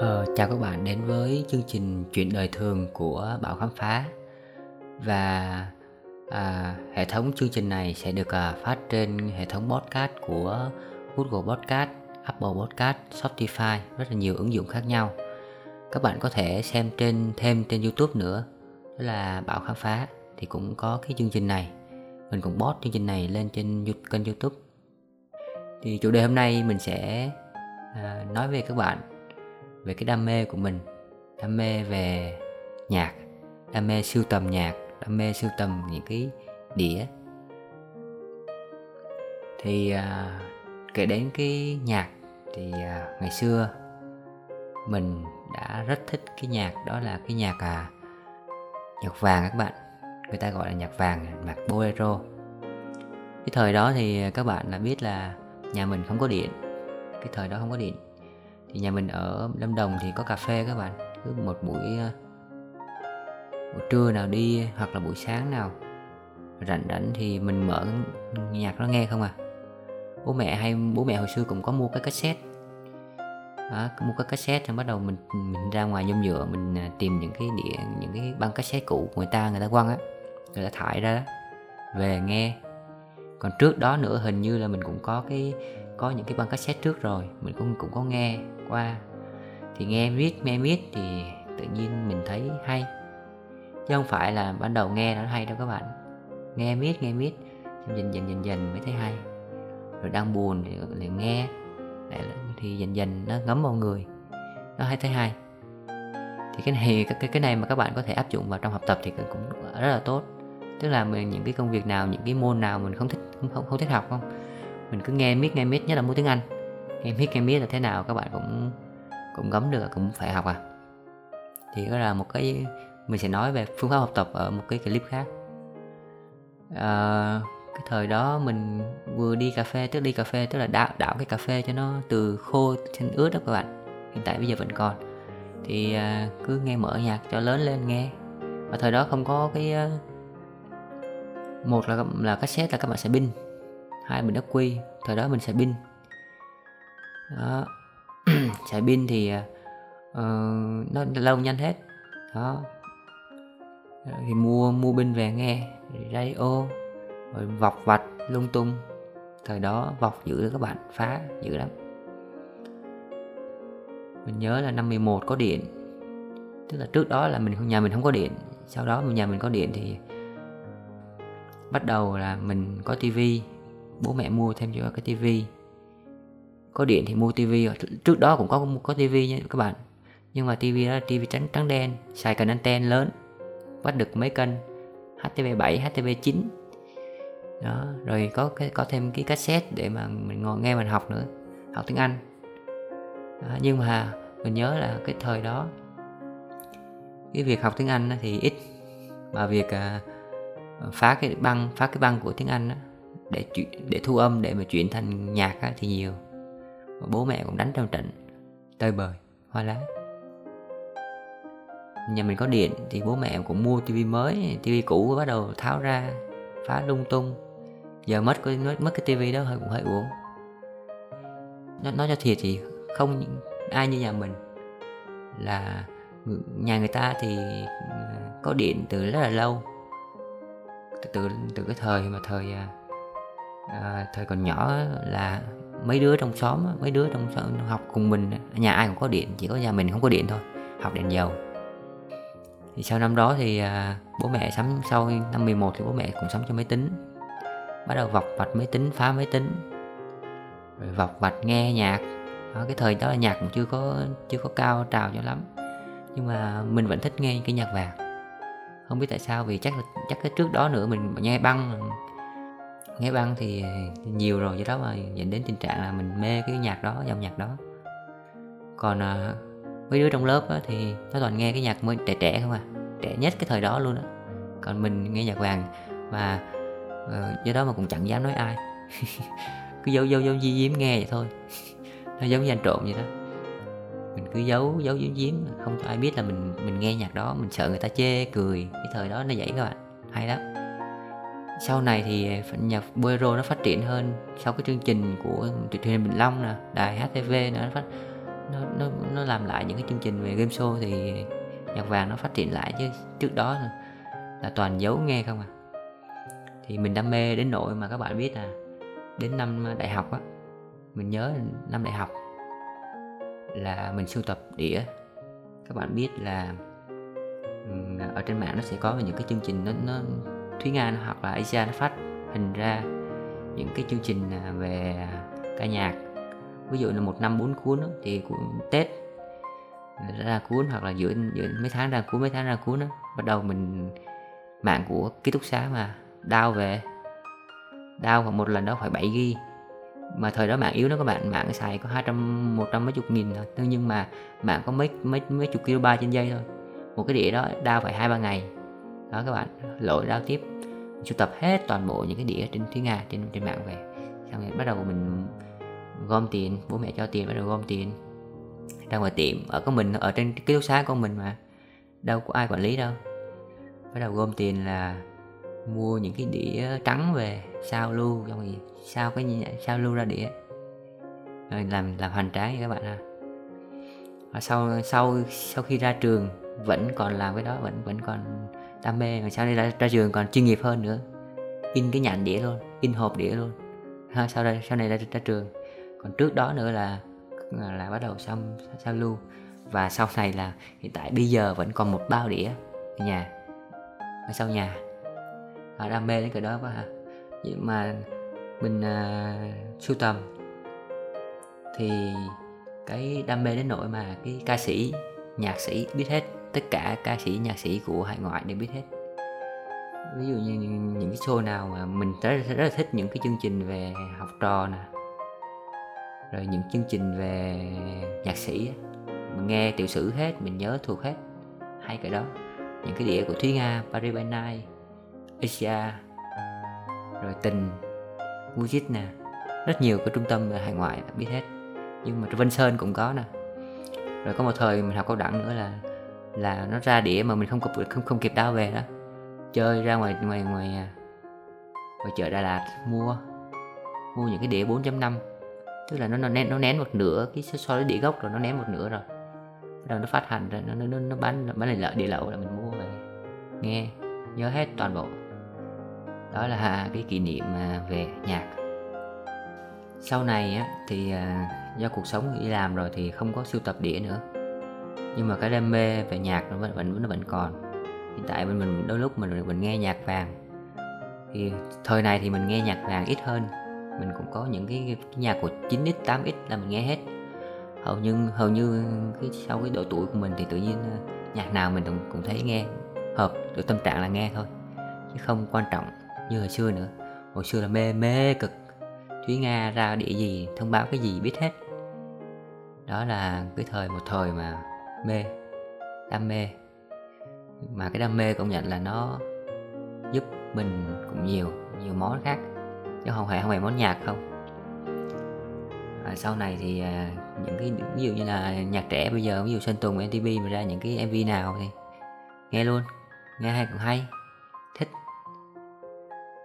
Ờ, chào các bạn đến với chương trình Chuyện đời thường của Bảo Khám Phá. Và à, hệ thống chương trình này sẽ được à, phát trên hệ thống podcast của Google Podcast, Apple Podcast, Spotify Rất là nhiều ứng dụng khác nhau. Các bạn có thể xem trên thêm trên Youtube nữa Đó là Bảo Khám Phá Thì cũng có cái chương trình này. Mình cũng post chương trình này lên trên kênh Youtube. Thì chủ đề hôm nay mình sẽ à, nói về các bạn về cái đam mê của mình đam mê về nhạc đam mê sưu tầm nhạc đam mê sưu tầm những cái đĩa. Thì à, kể đến cái nhạc thì à, ngày xưa mình đã rất thích cái nhạc đó là cái nhạc à, nhạc vàng các bạn. Người ta gọi là nhạc vàng nhạc bolero. Cái thời đó thì các bạn là biết là nhà mình không có điện cái thời đó không có điện thì nhà mình ở lâm đồng thì có cà phê các bạn. Cứ một buổi ờ, buổi trưa nào đi hoặc là buổi sáng nào rảnh rảnh thì mình mở nhạc nó nghe không à. Bố mẹ hay bố mẹ hồi xưa cũng có mua cái cassette. Đó, mua cái cassette rồi bắt đầu mình mình ra ngoài nhôm nhựa mình à, tìm những cái đĩa những cái băng cassette cũ của người ta người ta quăng á người ta thải ra đó về nghe. Còn trước đó nữa hình như là mình cũng có cái có những cái băng cassette trước rồi mình cũng cũng có nghe qua. Thì nghe viết nghe viết thì tự nhiên mình thấy hay. Chứ không phải là ban đầu nghe nó hay đâu các bạn. Nghe miết nghe miết dần dần dần dần mới thấy hay. Rồi đang buồn thì lại nghe lại thì dần dần nó ngấm vào người nó hay thấy hay. Thì cái này cái cái này mà các bạn có thể áp dụng vào trong học tập thì cũng rất là tốt. Tức là mình những cái công việc nào những cái môn nào mình không thích không không, không thích học không? Mình cứ nghe miết nghe miết nhất là môn tiếng anh. Nghe miết nghe miết là thế nào các bạn cũng cũng gấm được cũng phải học à. Thì đó là một cái mình sẽ nói về phương pháp học tập ở một cái clip khác. À, cái thời đó mình vừa đi cà phê tức đi cà phê tức là đảo đảo cái cà phê cho nó từ khô thành ướt đó các bạn. Hiện tại bây giờ vẫn còn. Thì à, cứ nghe mở nhạc cho lớn lên nghe. Và thời đó không có cái à, một là là cassette là các bạn sẽ pin hai mình ắc quy thời đó mình xài pin. Đó. Xài pin thì uh, nó lâu nhanh hết. Đó. Thì mua mua pin về nghe radio rồi vọc vạch lung tung. Thời đó vọc dữ các bạn phá dữ lắm. Mình nhớ là năm 11 có điện. Tức là trước đó là mình nhà mình không có điện. Sau đó nhà mình có điện thì bắt đầu là mình có tivi bố mẹ mua thêm cho cái tivi. Có điện thì mua tivi trước đó cũng có có tivi nha các bạn. Nhưng mà tivi đó là tivi trắng trắng đen xài cần anten lớn bắt được mấy kênh HTV7 HTV9 đó rồi có cái có thêm cái cassette để mà mình ngồi nghe mình học nữa học tiếng Anh. Đó, nhưng mà mình nhớ là cái thời đó cái việc học tiếng Anh thì ít. Mà việc à, phá cái băng phá cái băng của tiếng Anh đó, để để thu âm để mà chuyển thành nhạc á, thì nhiều. Mà bố mẹ cũng đánh trong trận tơi bời hoa lá. Nhà mình có điện thì bố mẹ cũng mua tivi mới tivi cũ bắt đầu tháo ra phá lung tung. Giờ mất cái mất cái tivi đó hơi cũng hơi uổng. Nó nói cho thiệt thì không ai như nhà mình. Là nhà người ta thì ờ, có điện từ rất là lâu. Từ từ, từ cái thời mà thời à, à, thời còn nhỏ là mấy đứa trong xóm mấy đứa trong xóm học cùng mình nhà ai cũng có điện chỉ có nhà mình không có điện thôi học đèn dầu. Thì sau năm đó thì à, bố mẹ sắm sau năm 11 thì bố mẹ cũng sắm cho máy tính. Bắt đầu vọc vạch máy tính phá máy tính. Rồi vọc vạch nghe nhạc. Đó, cái thời đó là nhạc cũng chưa có chưa có cao trào cho lắm. Nhưng mà mình vẫn thích nghe cái nhạc vàng. Không biết tại sao vì chắc là chắc cái trước đó nữa mình nghe băng nghe băng thì nhiều rồi do đó mà dẫn đến tình trạng là mình mê cái nhạc đó dòng nhạc đó. Còn à, mấy đứa trong lớp á, thì nó toàn nghe cái nhạc mới trẻ trẻ không à trẻ nhất cái thời đó luôn á. Còn mình nghe nhạc vàng và uh, ờ, do đó mà cũng chẳng dám nói ai. Cứ giấu giấu giấu di diếm nghe vậy thôi. Nó giống như anh trộm vậy đó. Mình cứ giấu giấu giếm giếm không cho ai biết là mình mình nghe nhạc đó mình sợ người ta chê cười. Cái thời đó nó vậy các bạn hay lắm sau này thì nhạc bolero nó phát triển hơn sau cái chương trình của truyền hình bình long nè đài htv nữa nó phát nó nó nó làm lại những cái chương trình về game show thì nhạc vàng nó phát triển lại chứ trước đó là, là toàn giấu nghe không à. Thì mình đam mê đến nỗi mà các bạn biết là đến năm đại học á mình nhớ năm đại học là mình sưu tập đĩa. Các bạn biết là ở trên mạng nó sẽ có những cái chương trình nó, nó Thúy Nga hoặc là Asia nó phát hình ra những cái chương trình à, về ca nhạc. Ví dụ là một năm bốn cuốn đó, thì cuốn Tết ra cuốn hoặc là giữa, giữa mấy tháng ra cuốn mấy tháng ra cuốn đó bắt đầu mình mạng của ký túc xá mà đau về. Đau khoảng một lần đó phải 7 ghi. Mà thời đó mạng yếu đó các bạn mạng xài có 200 100 mấy chục nghìn thôi. Nhưng mà mạng có mấy mấy mấy chục kilobyte trên giây thôi. Một cái đĩa đó đau phải hai ba ngày. Đó các bạn lỗi đau tiếp sưu tập hết toàn bộ những cái đĩa trên tiếng nga trên trên mạng về. Xong rồi bắt đầu mình gom tiền, bố mẹ cho tiền, bắt đầu gom tiền. Ra ngoài tiệm, ở có mình, ở trên ký túc xá của mình mà. Đâu có ai quản lý đâu. Bắt đầu gom tiền là mua những cái đĩa trắng về, sao lưu, xong rồi sao cái sao lưu ra đĩa. Rồi làm làm hoành tráng các bạn ha. Và sau sau sau khi ra trường, vẫn còn làm cái đó, vẫn vẫn còn đam mê mà sau này ra, ra trường còn chuyên nghiệp hơn nữa. In cái nhãn đĩa luôn in hộp đĩa luôn. Ha sau đây sau này ra, ra trường. Còn trước đó nữa là là bắt đầu xong sao lưu và sau này là hiện tại bây giờ vẫn còn một bao đĩa ở nhà ở sau nhà. À, đam mê đến cái đó quá hả vậy mà mình à, sưu tầm. Thì cái đam mê đến nỗi mà cái ca sĩ nhạc sĩ biết hết tất cả ca sĩ nhạc sĩ của hải ngoại đều biết hết. Ví dụ như những cái show nào mà mình rất, rất là thích những cái chương trình về học trò nè rồi những chương trình về nhạc sĩ mình nghe tiểu sử hết mình nhớ thuộc hết hay cái đó. Những cái đĩa của thúy nga paris by night asia rồi tình music nè. Rất nhiều cái trung tâm hải ngoại biết hết. Nhưng mà vân sơn cũng có nè. Rồi có một thời mình học cao đẳng nữa là là nó ra đĩa mà mình không kịp, không không kịp đau về đó. Chơi ra ngoài ngoài ngoài à, ngoài chợ Đà Lạt mua mua những cái đĩa 4.5 tức là nó nó nén nó nén một nửa cái so với đĩa gốc rồi, nó nén một nửa rồi. Rồi nó phát hành rồi nó nó nó bán bán lại lợ đĩa lậu là mình mua về. Nghe, nhớ hết toàn bộ. Đó là cái kỷ niệm à, về nhạc. Sau này á thì à, do cuộc sống đi làm rồi thì không có sưu tập đĩa nữa nhưng mà cái đam mê về nhạc nó vẫn vẫn nó vẫn còn. Hiện tại bên mình đôi lúc mình mình nghe nhạc vàng. Thì thời này thì mình nghe nhạc vàng ít hơn. Mình cũng có những cái, cái nhạc của 9x 8x là mình nghe hết. Hầu như hầu như cái sau cái độ tuổi của mình thì tự nhiên ờ, nhạc nào mình cũng, cũng thấy nghe hợp được tâm trạng là nghe thôi. Chứ không quan trọng như hồi xưa nữa. Hồi xưa là mê mê cực. Thúy nga ra địa gì thông báo cái gì biết hết. Đó là cái thời một thời mà mê đam mê. Mà cái đam mê công nhận là nó giúp mình cũng nhiều nhiều món khác. Chứ không hề không hề món nhạc không. À, sau này thì à, những cái ví dụ như là nhạc trẻ bây giờ ví dụ Sơn Tùng MTV mà ra những cái MV nào thì nghe luôn nghe hay cũng hay thích.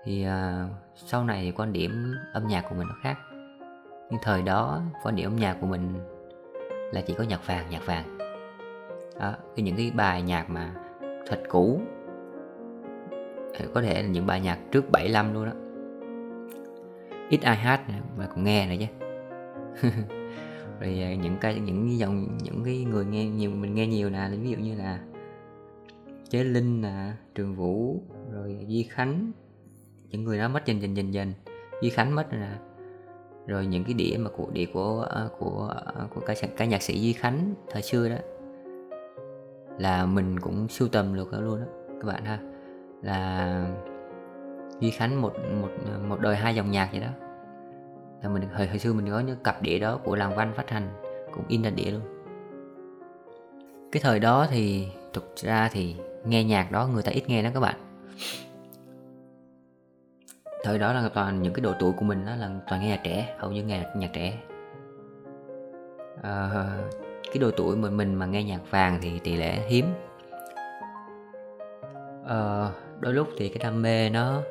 Thì à, sau này thì quan điểm âm nhạc của mình nó khác. Nhưng thời đó quan điểm âm nhạc của mình là chỉ có nhạc vàng nhạc vàng đó, cái những cái bài nhạc mà thật cũ. Có thể là những bài nhạc trước 75 luôn đó. Ít ai hát mà cũng nghe này chứ. Rồi à, những cái, những dòng, những cái người nghe nhiều, mình nghe nhiều nè, ví dụ như là chế linh nè, trường vũ, rồi duy khánh. Những người đó mất dần dần dần dần. Duy khánh mất rồi nè. Rồi những cái đĩa mà của, đĩa của à, của à, của cái ca nhạc sĩ duy khánh thời xưa đó là mình cũng sưu tầm được luôn đó các bạn ha. Là Duy Khánh một một một đời hai dòng nhạc vậy đó. Là mình hồi hồi xưa mình có những cặp đĩa đó của làng văn phát hành cũng in ra đĩa luôn. Cái thời đó thì thực ra thì nghe nhạc đó người ta ít nghe đó các bạn. Thời đó là toàn những cái độ tuổi của mình đó là toàn nghe nhạc trẻ hầu như nghe nhạc trẻ. À, cái độ tuổi mình mình mà nghe nhạc vàng thì tỷ lệ hiếm. Ờ, đôi lúc thì cái đam mê nó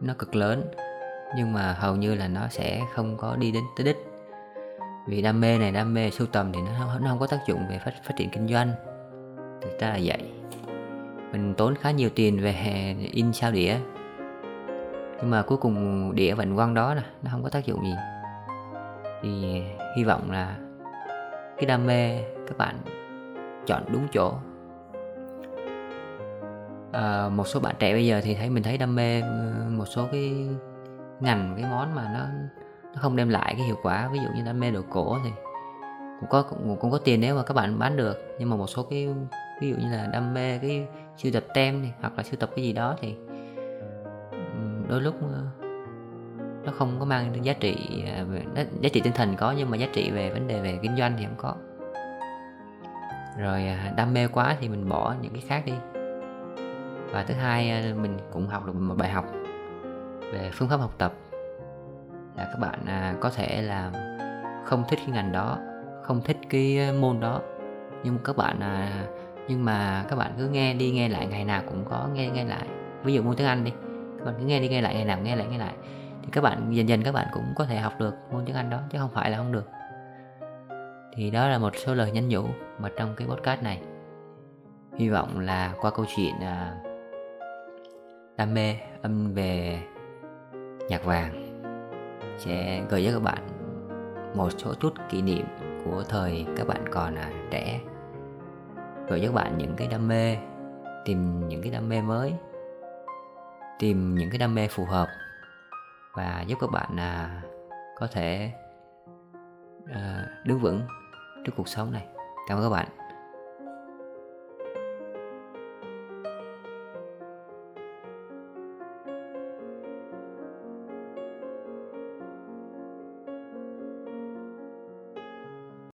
nó cực lớn nhưng mà hầu như là nó sẽ không có đi đến tới đích. Vì đam mê này đam mê sưu tầm thì nó nó không có tác dụng về phát phát triển kinh doanh. Thực ra là vậy. Mình tốn khá nhiều tiền về in sao đĩa. Nhưng mà cuối cùng đĩa vẫn quang đó nè nó không có tác dụng gì thì hy vọng là cái đam mê các bạn chọn đúng chỗ. À, một số bạn trẻ bây giờ thì thấy mình thấy đam mê ờ, một số cái ngành cái món mà nó nó không đem lại cái hiệu quả. Ví dụ như đam mê đồ cổ thì cũng có cũng, cũng có tiền nếu mà các bạn bán được. Nhưng mà một số cái ví dụ như là đam mê cái sưu tập tem này, hoặc là sưu tập cái gì đó thì đôi lúc ờ, nó không có mang giá trị à, giá trị tinh thần có nhưng mà giá trị về vấn đề về kinh doanh thì không có. Rồi à, đam mê quá thì mình bỏ những cái khác đi. Và thứ hai à, mình cũng học được một bài học về phương pháp học tập. Là các bạn có thể là không thích cái ngành đó, không thích cái môn đó. Nhưng các bạn nhưng mà các bạn cứ nghe đi, nghe lại ngày nào cũng có, nghe nghe lại. Ví dụ môn tiếng anh đi, các bạn cứ nghe đi, nghe lại, ngày nào nghe lại nghe lại thì các bạn dần dần các bạn cũng có thể học được môn tiếng anh đó chứ không phải là không được. Thì đó là một số lời nhắn nhủ mà trong cái podcast này. Hy vọng là qua câu chuyện à, đam mê âm về nhạc vàng sẽ gợi cho các bạn một số chút kỷ niệm của thời các bạn còn à, trẻ. Gợi cho các bạn những cái đam mê tìm những cái đam mê mới tìm những cái đam mê phù hợp và giúp các bạn à, có thể à, đứng vững trước cuộc sống này. Cảm ơn các bạn.